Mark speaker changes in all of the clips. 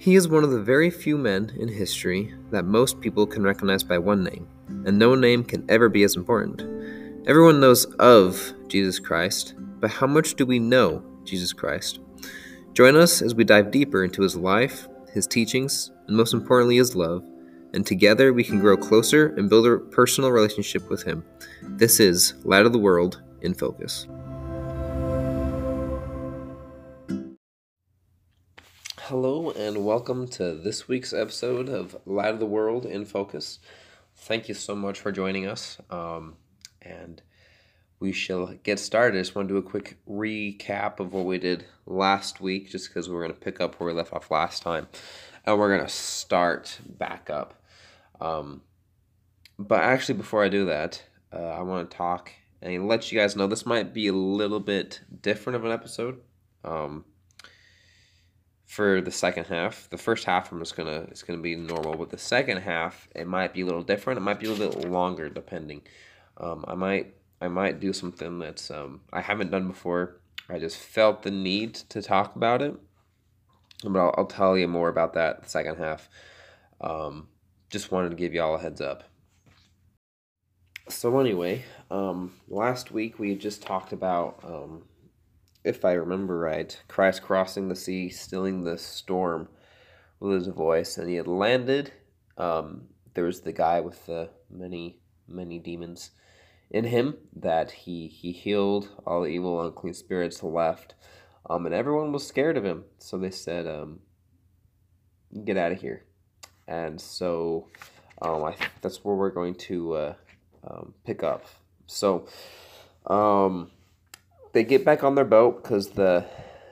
Speaker 1: He is one of the very few men in history that most people can recognize by one name, and no name can ever be as important. Everyone knows of Jesus Christ, but how much do we know Jesus Christ? Join us as we dive deeper into his life, his teachings, and most importantly, his love, and together we can grow closer and build a personal relationship with him. This is Light of the World in Focus. Hello, and welcome to this week's episode of Light of the World in Focus. Thank you so much for joining us. Um, and we shall get started. I just want to do a quick recap of what we did last week, just because we're going to pick up where we left off last time. And we're going to start back up. Um, but actually, before I do that, uh, I want to talk and let you guys know this might be a little bit different of an episode. Um, for the second half. The first half I'm just gonna it's gonna be normal, but the second half it might be a little different. It might be a little bit longer depending. Um, I might I might do something that's um, I haven't done before. I just felt the need to talk about it, but I'll, I'll tell you more about that the second half. Um, just wanted to give you all a heads up. So anyway, um, last week we just talked about um, if I remember right, Christ crossing the sea, stilling the storm with his voice, and he had landed. Um, there was the guy with the many, many demons in him that he he healed. All the evil, unclean spirits left, um, and everyone was scared of him. So they said, um, "Get out of here." And so, um, I that's where we're going to uh, um, pick up. So, um they get back on their boat because the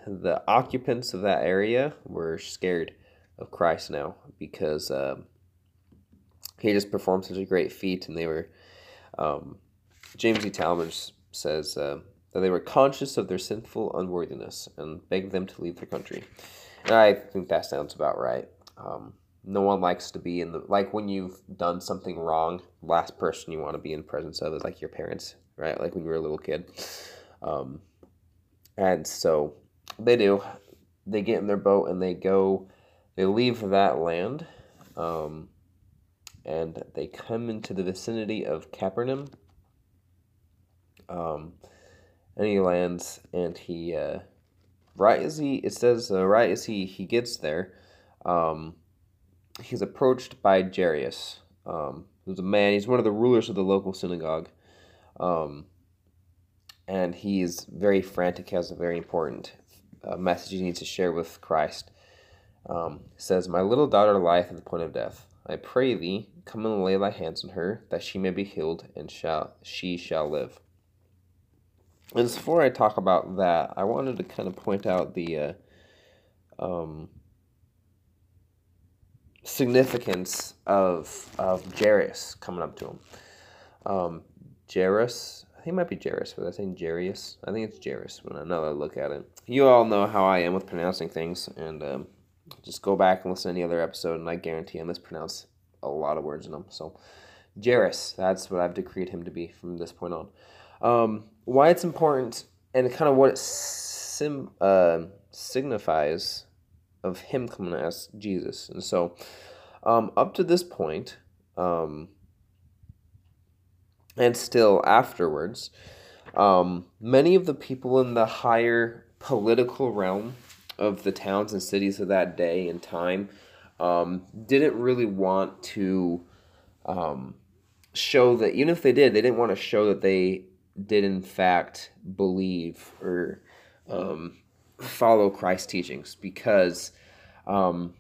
Speaker 1: the occupants of that area were scared of Christ now because um, he just performed such a great feat, and they were. Um, James E. Talmage says uh, that they were conscious of their sinful unworthiness and begged them to leave their country. And I think that sounds about right. Um, no one likes to be in the like when you've done something wrong. Last person you want to be in presence of is like your parents, right? Like when you were a little kid. Um, and so they do. They get in their boat and they go, they leave that land, um, and they come into the vicinity of Capernaum. Um, and he lands, and he, uh, right as he, it says, uh, right as he, he gets there, um, he's approached by Jairus, um, who's a man, he's one of the rulers of the local synagogue. Um, and he's very frantic, has a very important uh, message he needs to share with Christ. Um, says, My little daughter lieth at the point of death. I pray thee, come and lay thy hands on her, that she may be healed, and shall she shall live. And before I talk about that, I wanted to kind of point out the uh, um, significance of of Jairus coming up to him. Um, Jairus he might be Jairus, but I think Jarius. I think it's Jairus when I now that I look at it. You all know how I am with pronouncing things, and um, just go back and listen to any other episode, and I guarantee I mispronounce a lot of words in them. So, Jairus, that's what I've decreed him to be from this point on. Um, why it's important, and kind of what it sim, uh, signifies of him coming as Jesus. And so, um, up to this point, um, and still afterwards, um, many of the people in the higher political realm of the towns and cities of that day and time um, didn't really want to um, show that, even if they did, they didn't want to show that they did in fact believe or um, follow Christ's teachings because um,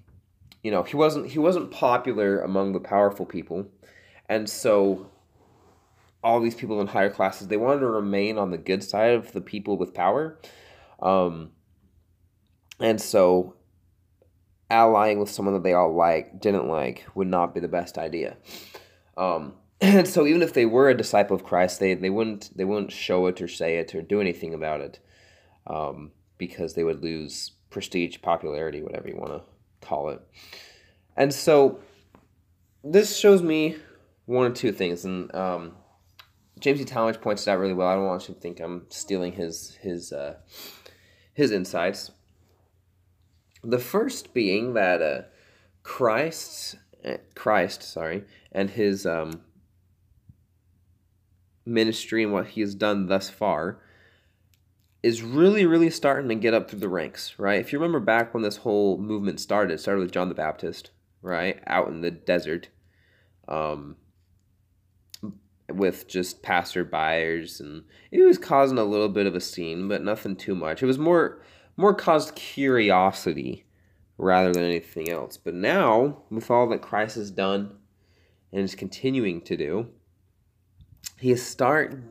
Speaker 1: you know he wasn't he wasn't popular among the powerful people, and so all these people in higher classes they wanted to remain on the good side of the people with power. Um, and so allying with someone that they all like didn't like would not be the best idea. Um, and so even if they were a disciple of christ they, they wouldn't they wouldn't show it or say it or do anything about it um, because they would lose prestige popularity whatever you want to call it. And so this shows me one or two things and um, James E. Talmage points it out really well. I don't want you to think I'm stealing his his uh, his insights. The first being that uh, Christ, eh, Christ, sorry, and his um, ministry and what he has done thus far is really, really starting to get up through the ranks, right? If you remember back when this whole movement started, started with John the Baptist, right, out in the desert, um, with just passerbyers, and it was causing a little bit of a scene, but nothing too much. It was more, more caused curiosity rather than anything else. But now, with all that Christ has done and is continuing to do, he is starting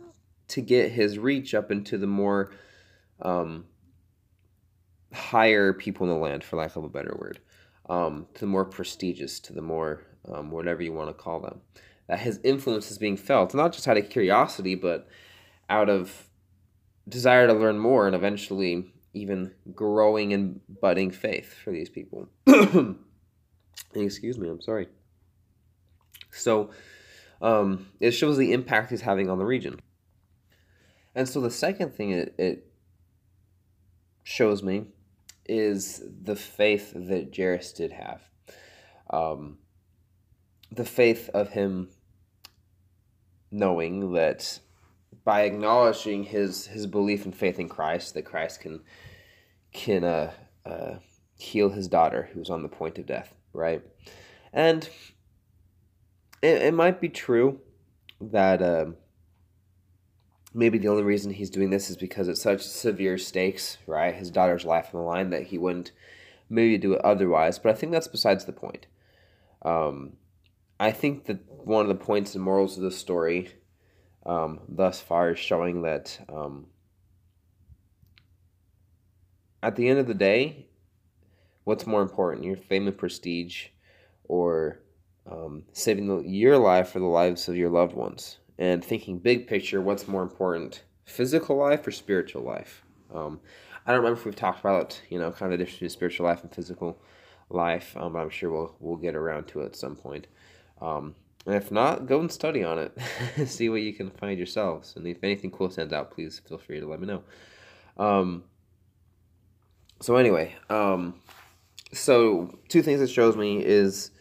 Speaker 1: to get his reach up into the more um, higher people in the land, for lack of a better word, um, to the more prestigious, to the more um, whatever you want to call them. That his influence is being felt, not just out of curiosity, but out of desire to learn more and eventually even growing and budding faith for these people. Excuse me, I'm sorry. So, um, it shows the impact he's having on the region. And so the second thing it, it shows me is the faith that Jairus did have. Um, the faith of him knowing that by acknowledging his his belief and faith in Christ, that Christ can can uh, uh, heal his daughter who's on the point of death, right? And it, it might be true that uh, maybe the only reason he's doing this is because it's such severe stakes, right? His daughter's life on the line that he wouldn't maybe do it otherwise. But I think that's besides the point. Um, I think that one of the points and morals of the story um, thus far is showing that um, at the end of the day, what's more important, your fame and prestige, or um, saving the, your life or the lives of your loved ones? And thinking big picture, what's more important, physical life or spiritual life? Um, I don't remember if we've talked about you know kind of the difference between spiritual life and physical life. Um, I'm sure we'll we'll get around to it at some point. Um, and if not, go and study on it. See what you can find yourselves. And if anything cool stands out, please feel free to let me know. Um, so anyway, um, so two things it shows me is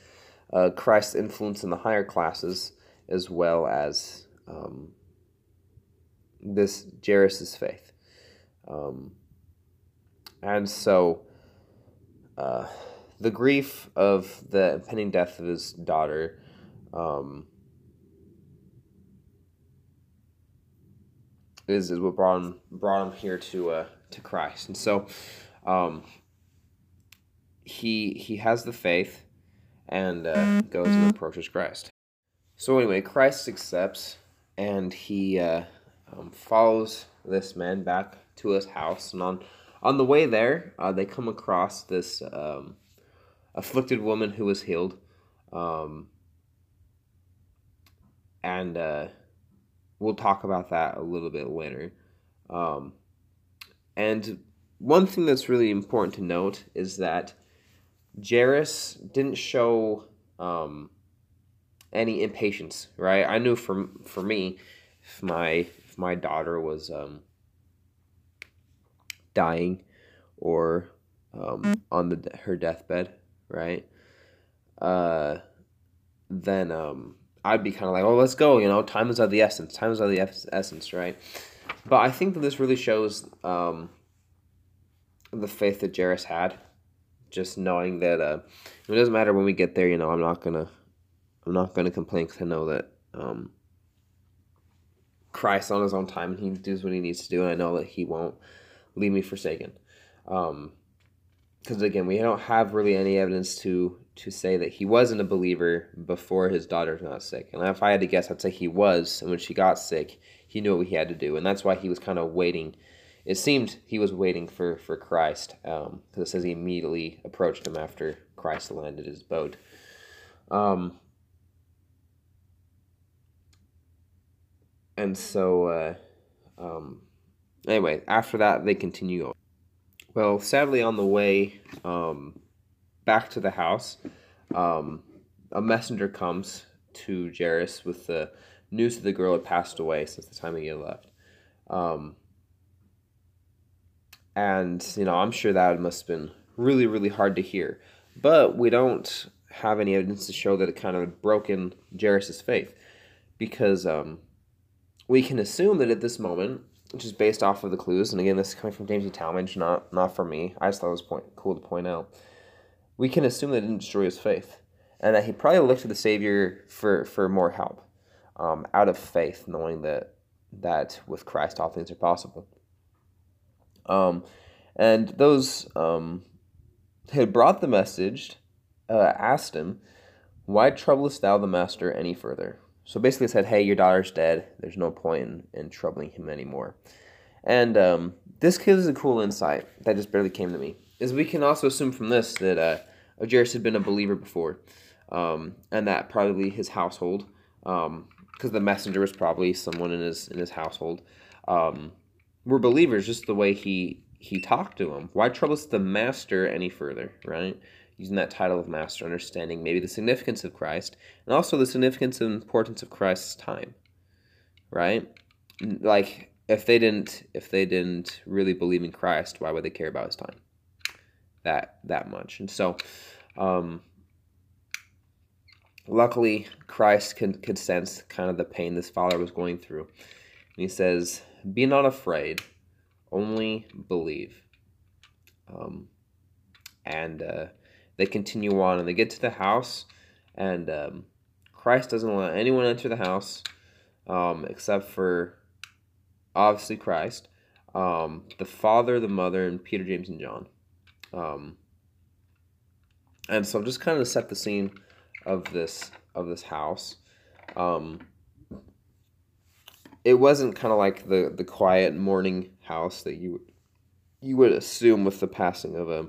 Speaker 1: uh, Christ's influence in the higher classes, as well as um, this Jairus's faith. Um, and so, uh, the grief of the impending death of his daughter um, is, is what brought him brought him here to uh, to Christ, and so um, he he has the faith and uh, goes and approaches Christ. So anyway, Christ accepts and he uh, um, follows this man back to his house, and on on the way there, uh, they come across this um, afflicted woman who was healed. Um, and uh, we'll talk about that a little bit later. Um, and one thing that's really important to note is that Jairus didn't show um, any impatience, right? I knew for for me, if my if my daughter was um, dying or um, on the her deathbed, right? Uh, then um, I'd be kind of like, oh, let's go. You know, time is of the essence. Time is of the essence, right? But I think that this really shows um, the faith that Jairus had. Just knowing that uh, it doesn't matter when we get there. You know, I'm not gonna, I'm not gonna complain because I know that um, Christ on His own time and He does what He needs to do, and I know that He won't leave me forsaken. Um, because again, we don't have really any evidence to to say that he wasn't a believer before his daughter got sick. And if I had to guess, I'd say he was. And when she got sick, he knew what he had to do, and that's why he was kind of waiting. It seemed he was waiting for for Christ, because um, it says he immediately approached him after Christ landed his boat. Um, and so, uh, um, anyway, after that, they continue on. well, sadly, on the way um, back to the house, um, a messenger comes to Jairus with the news that the girl had passed away since the time he had left. Um, and, you know, I'm sure that must have been really, really hard to hear. But we don't have any evidence to show that it kind of broken Jairus' faith because um, we can assume that at this moment, which is based off of the clues, and again, this is coming from James E. Talmage, not not from me. I just thought it was point, cool to point out. We can assume that it didn't destroy his faith, and that he probably looked to the Savior for for more help, um, out of faith, knowing that that with Christ all things are possible. Um, and those um, had brought the message uh, asked him, Why troublest thou the master any further? So basically said, Hey, your daughter's dead. There's no point in, in troubling him anymore. And um, this gives a cool insight that just barely came to me. Is we can also assume from this that uh, had been a believer before, um, and that probably his household, because um, the messenger was probably someone in his in his household, um, were believers. Just the way he he talked to him. Why troubles the master any further? Right using that title of master, understanding maybe the significance of Christ and also the significance and importance of Christ's time. Right? Like if they didn't if they didn't really believe in Christ, why would they care about his time? That that much. And so um luckily Christ could, could sense kind of the pain this father was going through. And he says, Be not afraid, only believe. Um, and uh, they continue on and they get to the house, and um, Christ doesn't let anyone enter the house um, except for obviously Christ, um, the Father, the Mother, and Peter, James, and John. Um, and so just kind of set the scene of this of this house. Um, it wasn't kind of like the the quiet morning house that you you would assume with the passing of a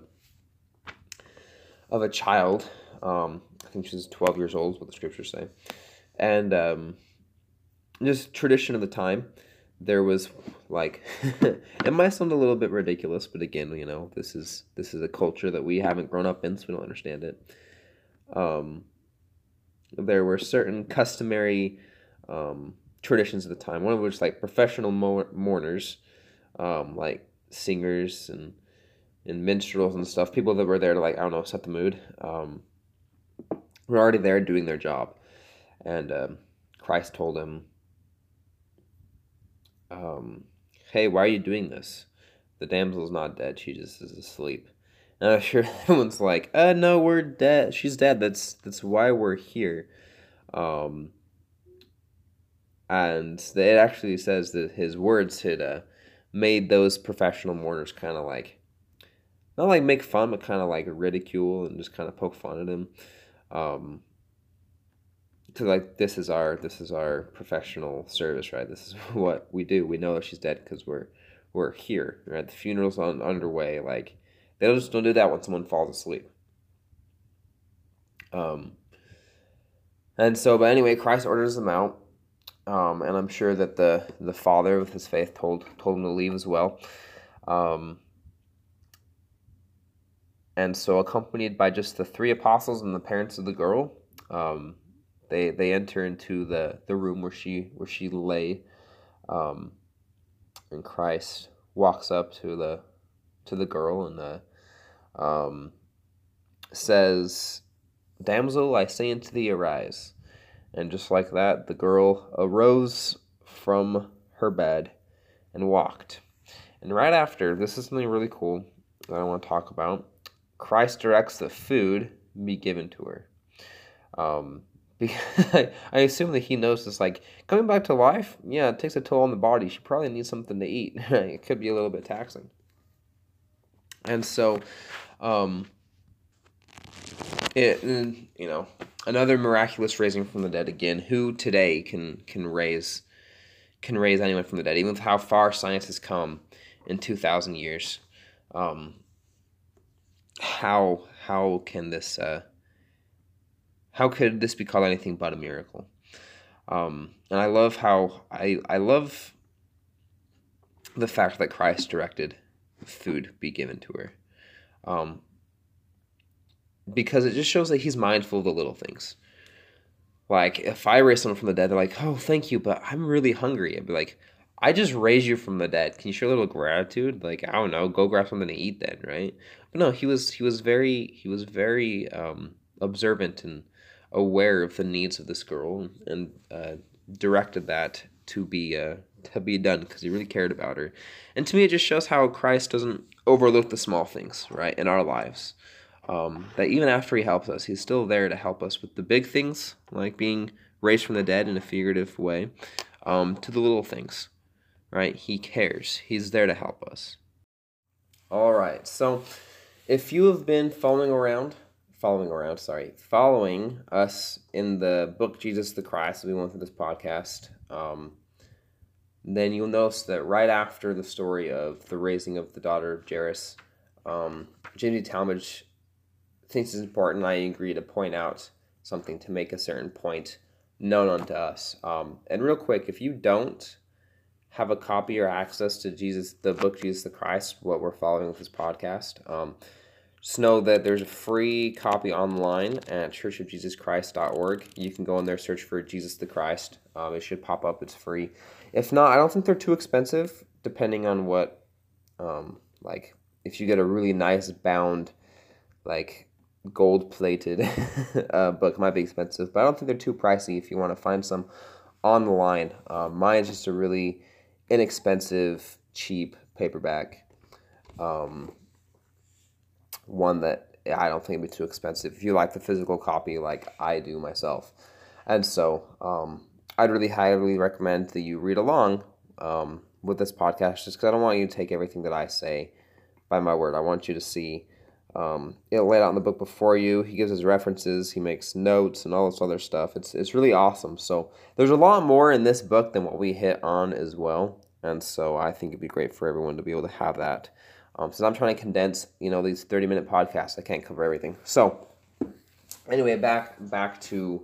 Speaker 1: of a child. Um, I think she's 12 years old, is what the scriptures say. And um, just tradition of the time, there was like it might sound a little bit ridiculous, but again, you know, this is this is a culture that we haven't grown up in, so we don't understand it. Um, there were certain customary um, traditions at the time. One of which like professional mourners, um, like singers and and minstrels and stuff, people that were there to like I don't know set the mood, um, were already there doing their job, and um, Christ told him, um, "Hey, why are you doing this? The damsel's not dead; she just is asleep." And I'm sure everyone's like, "Uh, no, we're dead. She's dead. That's that's why we're here." Um, and it actually says that his words had uh, made those professional mourners kind of like not like make fun, but kind of like ridicule and just kind of poke fun at him. Um, like this is our this is our professional service, right? This is what we do. We know that she's dead because we're we're here, right? The funeral's on underway. Like they just don't do that when someone falls asleep. Um, and so, but anyway, Christ orders them out, um, and I'm sure that the the father with his faith told told him to leave as well. Um, and so accompanied by just the three apostles and the parents of the girl, um, they they enter into the, the room where she where she lay, um, and Christ walks up to the to the girl and uh, um, says, "Damsel, I say unto thee, arise." And just like that, the girl arose from her bed and walked. And right after, this is something really cool that I want to talk about. Christ directs the food be given to her. Um, I assume that he knows this. Like coming back to life, yeah, it takes a toll on the body. She probably needs something to eat. it could be a little bit taxing. And so, um, it you know another miraculous raising from the dead again. Who today can can raise can raise anyone from the dead? Even with how far science has come in two thousand years. Um, how how can this uh, how could this be called anything but a miracle? Um, and I love how I I love the fact that Christ directed food be given to her, um, because it just shows that He's mindful of the little things. Like if I raise someone from the dead, they're like, "Oh, thank you," but I'm really hungry. I'd be like, I just raised you from the dead. Can you show a little gratitude? Like I don't know, go grab something to eat then, right? But no, he was he was very he was very um, observant and aware of the needs of this girl and uh, directed that to be uh, to be done because he really cared about her. And to me, it just shows how Christ doesn't overlook the small things, right, in our lives. Um, that even after he helps us, he's still there to help us with the big things, like being raised from the dead in a figurative way, um, to the little things, right? He cares. He's there to help us. All right. So, if you have been following around, following around, sorry, following us in the book Jesus the Christ, that we went through this podcast, um, then you'll notice that right after the story of the raising of the daughter of Jairus, um, James Talmage thinks it's important. I agree to point out something to make a certain point known unto us. Um, and real quick, if you don't have a copy or access to Jesus, the book Jesus the Christ, what we're following with this podcast, um, just know that there's a free copy online at churchofjesuschrist.org. You can go in there, search for Jesus the Christ. Um, it should pop up. It's free. If not, I don't think they're too expensive, depending on what, um, like, if you get a really nice bound, like, gold plated uh, book, might be expensive, but I don't think they're too pricey if you want to find some online. Uh, mine is just a really inexpensive, cheap paperback. Um, one that I don't think would be too expensive if you like the physical copy like I do myself. And so um, I'd really highly recommend that you read along um, with this podcast just because I don't want you to take everything that I say by my word. I want you to see um, it laid out in the book before you. He gives his references, he makes notes, and all this other stuff. It's, it's really awesome. So there's a lot more in this book than what we hit on as well. And so I think it'd be great for everyone to be able to have that. Um, since I'm trying to condense, you know, these 30 minute podcasts, I can't cover everything. So, anyway, back back to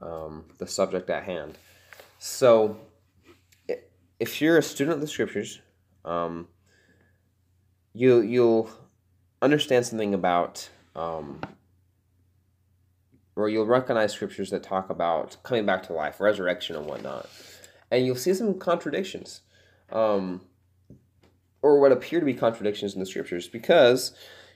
Speaker 1: um, the subject at hand. So, if you're a student of the scriptures, um, you you'll understand something about, um, or you'll recognize scriptures that talk about coming back to life, resurrection, and whatnot, and you'll see some contradictions. Um, or what appear to be contradictions in the scriptures because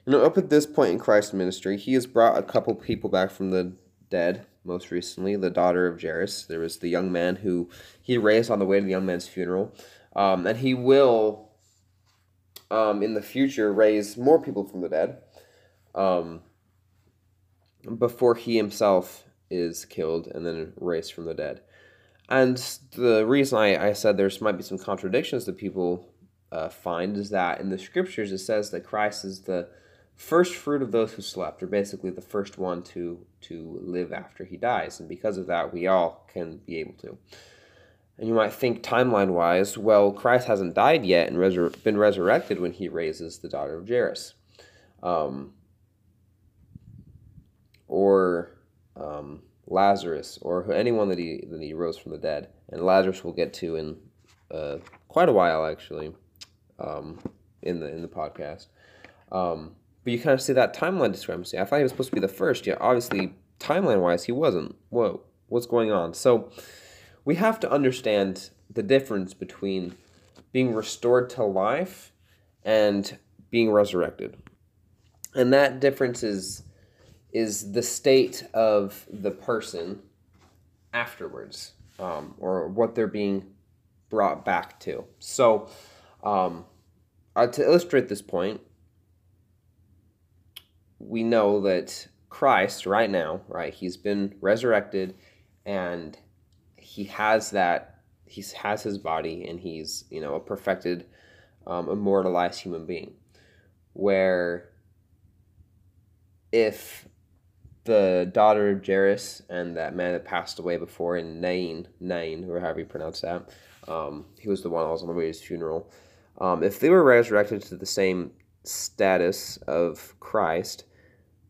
Speaker 1: you know up at this point in christ's ministry he has brought a couple people back from the dead most recently the daughter of jairus. There was the young man who he raised on the way to the young man's funeral um, and he will um, in the future raise more people from the dead um, before he himself is killed and then raised from the dead. And the reason I, I said there might be some contradictions that people uh, find is that in the scriptures it says that Christ is the first fruit of those who slept, or basically the first one to to live after he dies, and because of that, we all can be able to. And you might think timeline wise, well, Christ hasn't died yet and resur- been resurrected when he raises the daughter of Jairus. Um, or um, Lazarus, or anyone that he, that he rose from the dead. And Lazarus we'll get to in uh, quite a while, actually um, in the in the podcast. Um, but you kind of see that timeline discrepancy. I thought he was supposed to be the first, yet obviously timeline wise he wasn't. Whoa, what's going on? So we have to understand the difference between being restored to life and being resurrected. And that difference is is the state of the person afterwards, um, or what they're being brought back to. So, um, uh, to illustrate this point, we know that Christ, right now, right, he's been resurrected and he has that, he has his body and he's, you know, a perfected, um, immortalized human being. Where if the daughter of Jairus and that man that passed away before in Nain, Nain, or however you pronounce that, um, he was the one that was on the way to his funeral um, if they were resurrected to the same status of Christ,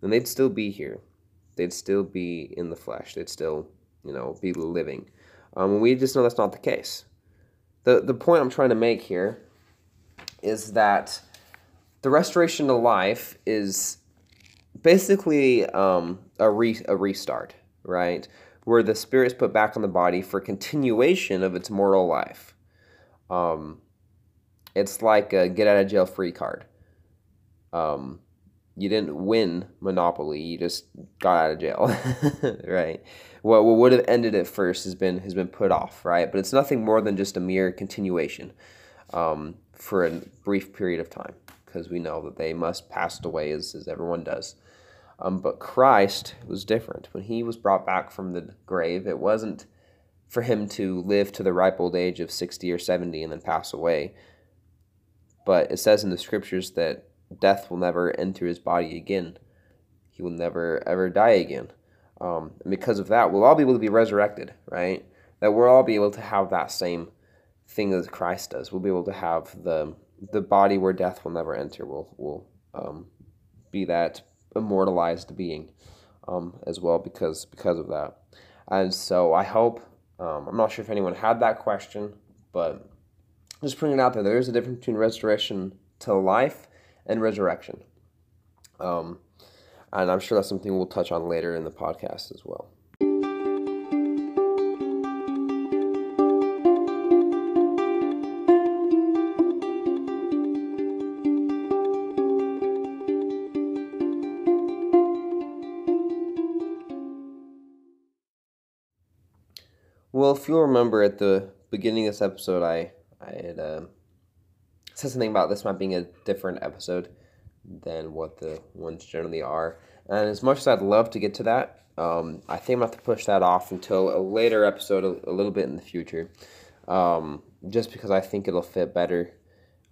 Speaker 1: then they'd still be here. They'd still be in the flesh. They'd still, you know, be living. Um, we just know that's not the case. The, the point I'm trying to make here is that the restoration to life is basically um, a, re- a restart, right? Where the spirit is put back on the body for continuation of its mortal life. Um, it's like a get out of jail free card. Um, you didn't win Monopoly; you just got out of jail, right? What what would have ended it first has been has been put off, right? But it's nothing more than just a mere continuation um, for a brief period of time, because we know that they must pass away as as everyone does. Um, but Christ was different. When he was brought back from the grave, it wasn't for him to live to the ripe old age of 60 or 70 and then pass away. But it says in the scriptures that death will never enter his body again. He will never ever die again. Um, and because of that, we'll all be able to be resurrected, right? That we'll all be able to have that same thing as Christ does. We'll be able to have the the body where death will never enter. Will will um, be that immortalized being um, as well because because of that. And so I hope um, I'm not sure if anyone had that question, but just putting it out there. There is a difference between restoration to life and resurrection, um, and I'm sure that's something we'll touch on later in the podcast as well. Well, if you'll remember at the beginning of this episode, I I had uh, said something about this not being a different episode than what the ones generally are. And as much as I'd love to get to that, um, I think I'm going to have to push that off until a later episode, a, a little bit in the future, um, just because I think it'll fit better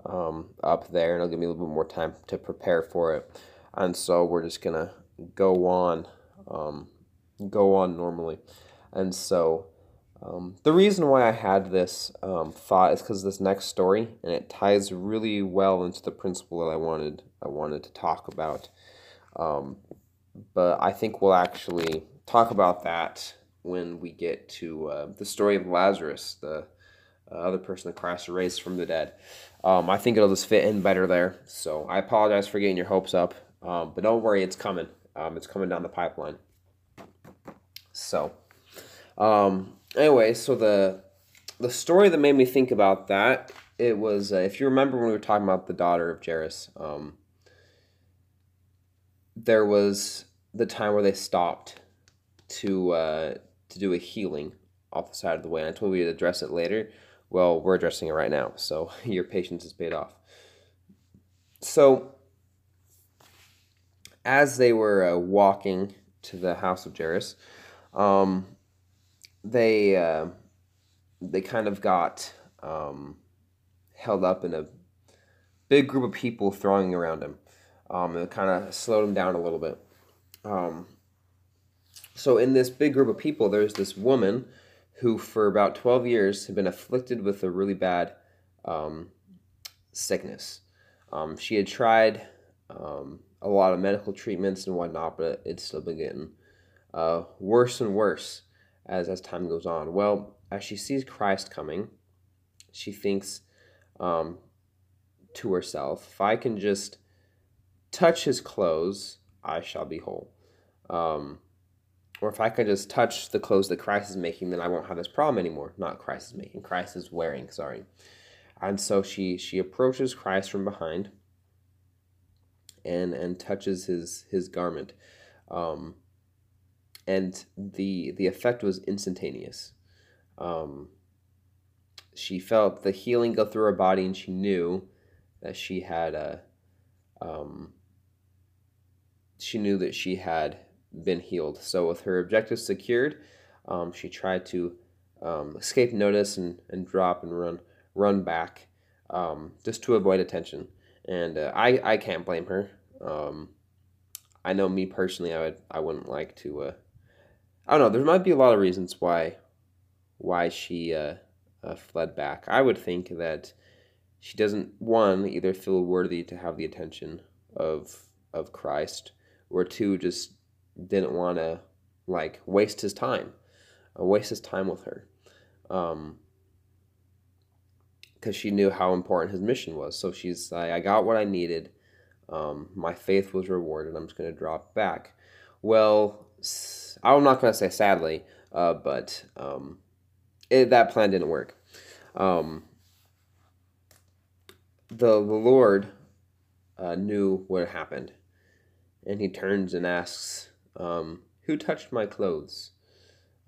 Speaker 1: um, up there and it'll give me a little bit more time to prepare for it. And so we're just going to go on, um, go on normally. And so um, the reason why I had this um, thought is because this next story, and it ties really well into the principle that I wanted I wanted to talk about. Um, but I think we'll actually talk about that when we get to uh, the story of Lazarus, the uh, other person that Christ raised from the dead. Um, I think it'll just fit in better there. So I apologize for getting your hopes up, um, but don't worry, it's coming. Um, it's coming down the pipeline. So. Um, anyway, so the the story that made me think about that it was uh, if you remember when we were talking about the daughter of Jairus, um, there was the time where they stopped to uh, to do a healing off the side of the way. And I told you we'd address it later. Well, we're addressing it right now, so your patience is paid off. So, as they were uh, walking to the house of Jairus, um, they uh, they kind of got um, held up in a big group of people thronging around him. Um, it kind of slowed him down a little bit. Um, so in this big group of people, there's this woman who, for about twelve years, had been afflicted with a really bad um, sickness. Um, she had tried um, a lot of medical treatments and whatnot, but it's still been getting uh, worse and worse as as time goes on? Well, as she sees Christ coming, she thinks um, to herself, if I can just touch his clothes, I shall be whole. Um, or if I can just touch the clothes that Christ is making, then I won't have this problem anymore. Not Christ is making, Christ is wearing, sorry. And so she she approaches Christ from behind and and touches his his garment. Um, and the the effect was instantaneous. Um, she felt the healing go through her body, and she knew that she had a. Um, she knew that she had been healed. So with her objective secured, um, she tried to um, escape notice and, and drop and run run back um, just to avoid attention. And uh, I I can't blame her. Um, I know me personally, I would I wouldn't like to uh, I don't know. There might be a lot of reasons why why she uh, uh, fled back. I would think that she doesn't one either feel worthy to have the attention of of Christ, or two just didn't want to like waste his time, uh, waste his time with her, um, because she knew how important his mission was. So she's like, I got what I needed. Um, my faith was rewarded. I'm just going to drop back. Well I'm not going to say sadly, uh, but um, it, that plan didn't work. Um, the, the Lord uh, knew what happened. And he turns and asks, um, Who touched my clothes?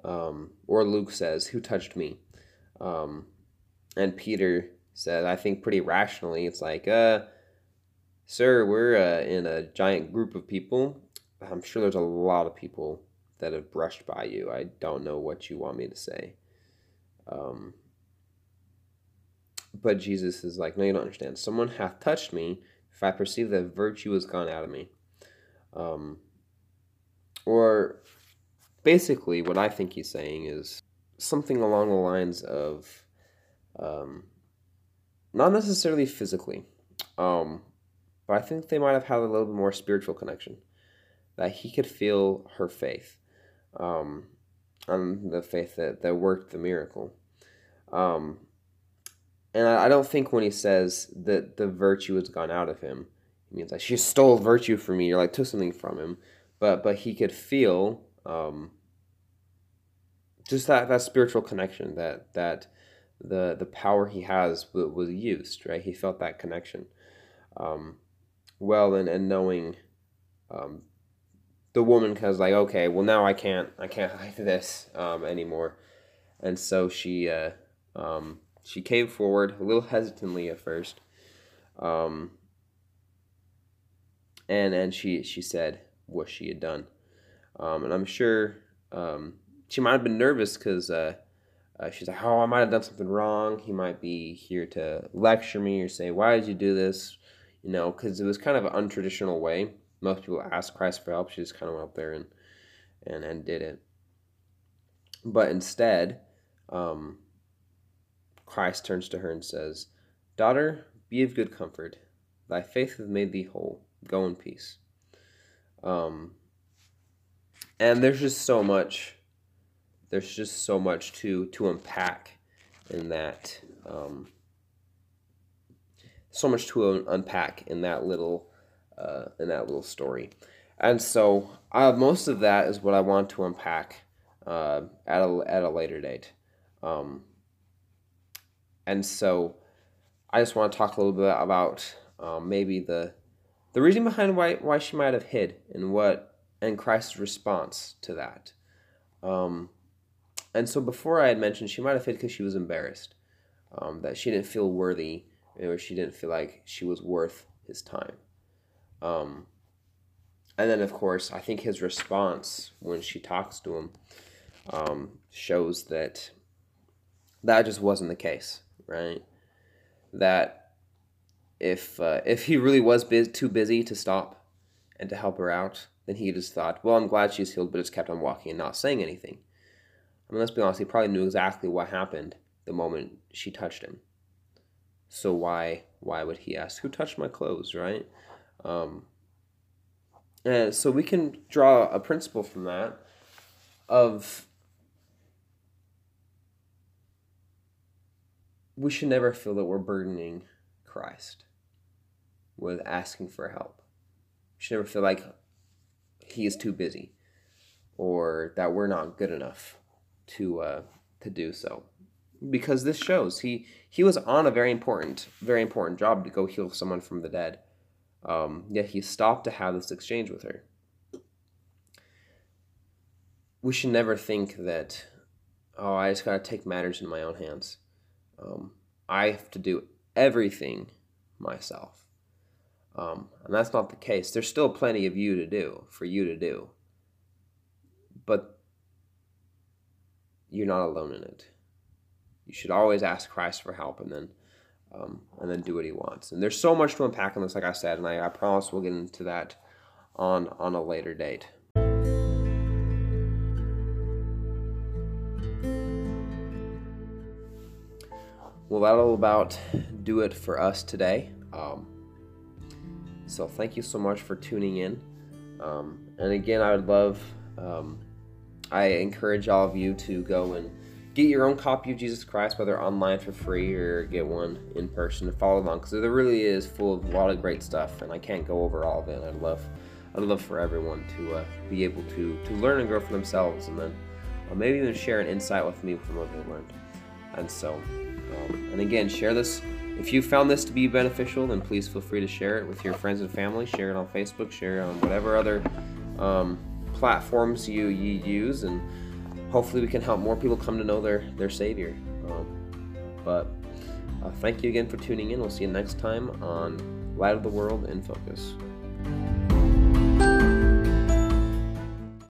Speaker 1: Um, or Luke says, Who touched me? Um, and Peter said, I think pretty rationally, it's like, uh, Sir, we're uh, in a giant group of people. I'm sure there's a lot of people that have brushed by you. I don't know what you want me to say. Um, but Jesus is like, No, you don't understand. Someone hath touched me, if I perceive that virtue has gone out of me. Um, or basically, what I think he's saying is something along the lines of um, not necessarily physically, um, but I think they might have had a little bit more spiritual connection. That he could feel her faith, um, and the faith that, that worked the miracle. Um, and I, I don't think when he says that the virtue has gone out of him, he means like she stole virtue from me or like took something from him. But but he could feel um, just that, that spiritual connection that that the the power he has was used right he felt that connection um, well and, and knowing um, the woman was like okay well now i can't i can't hide this um, anymore and so she uh, um, she came forward a little hesitantly at first um, and and she she said what she had done um, and i'm sure um, she might have been nervous because uh, uh, she's like, oh, I might have done something wrong. He might be here to lecture me or say, why did you do this? You know, because it was kind of an untraditional way. Most people ask Christ for help. She just kind of went up there and, and, and did it. But instead, um, Christ turns to her and says, Daughter, be of good comfort. Thy faith hath made thee whole. Go in peace. Um, and there's just so much there's just so much to to unpack in that um, so much to unpack in that little uh, in that little story. And so uh, most of that is what I want to unpack uh, at, a, at a later date. Um, and so I just want to talk a little bit about um, maybe the the reason behind why why she might have hid and what and Christ's response to that. Um, and so before I had mentioned she might have hid because she was embarrassed, um, that she didn't feel worthy or she didn't feel like she was worth his time. Um, and then, of course, I think his response when she talks to him um, shows that that just wasn't the case, right? That if uh, if he really was too busy to stop and to help her out, then he just thought, well, I'm glad she's healed, but just kept on walking and not saying anything. I mean, let's be honest, he probably knew exactly what happened the moment she touched him. So why why would he ask, who touched my clothes, right? Um, and so we can draw a principle from that of we should never feel that we're burdening Christ with asking for help. We should never feel like he is too busy or that we're not good enough to uh, to do so because this shows he he was on a very important very important job to go heal someone from the dead um, yet he stopped to have this exchange with her. We should never think that oh i just got to take matters in my own hands. Um, i have to do everything myself. Um, and that's not the case. There's still plenty of you to do for you to do. But you're not alone in it. You should always ask Christ for help and then um, and then do what he wants. And there's so much to unpack in this, like I said, and I, I promise we'll get into that on on a later date. Well, that'll about do it for us today. Um, so thank you so much for tuning in. Um, and again, I would love um, I encourage all of you to go and get your own copy of Jesus Christ, whether online for free or get one in person to follow along, because it really is full of a lot of great stuff, and I can't go over all of it. I'd love, I'd love for everyone to uh, be able to to learn and grow for themselves, and then uh, maybe even share an insight with me from what they learned. And so, um, and again, share this if you found this to be beneficial, then please feel free to share it with your friends and family. Share it on Facebook. Share it on whatever other um, platforms you, you use, and hopefully we can help more people come to know their their Savior. Um, but uh, thank you again for tuning in. We'll see you next time on Light of the World in Focus.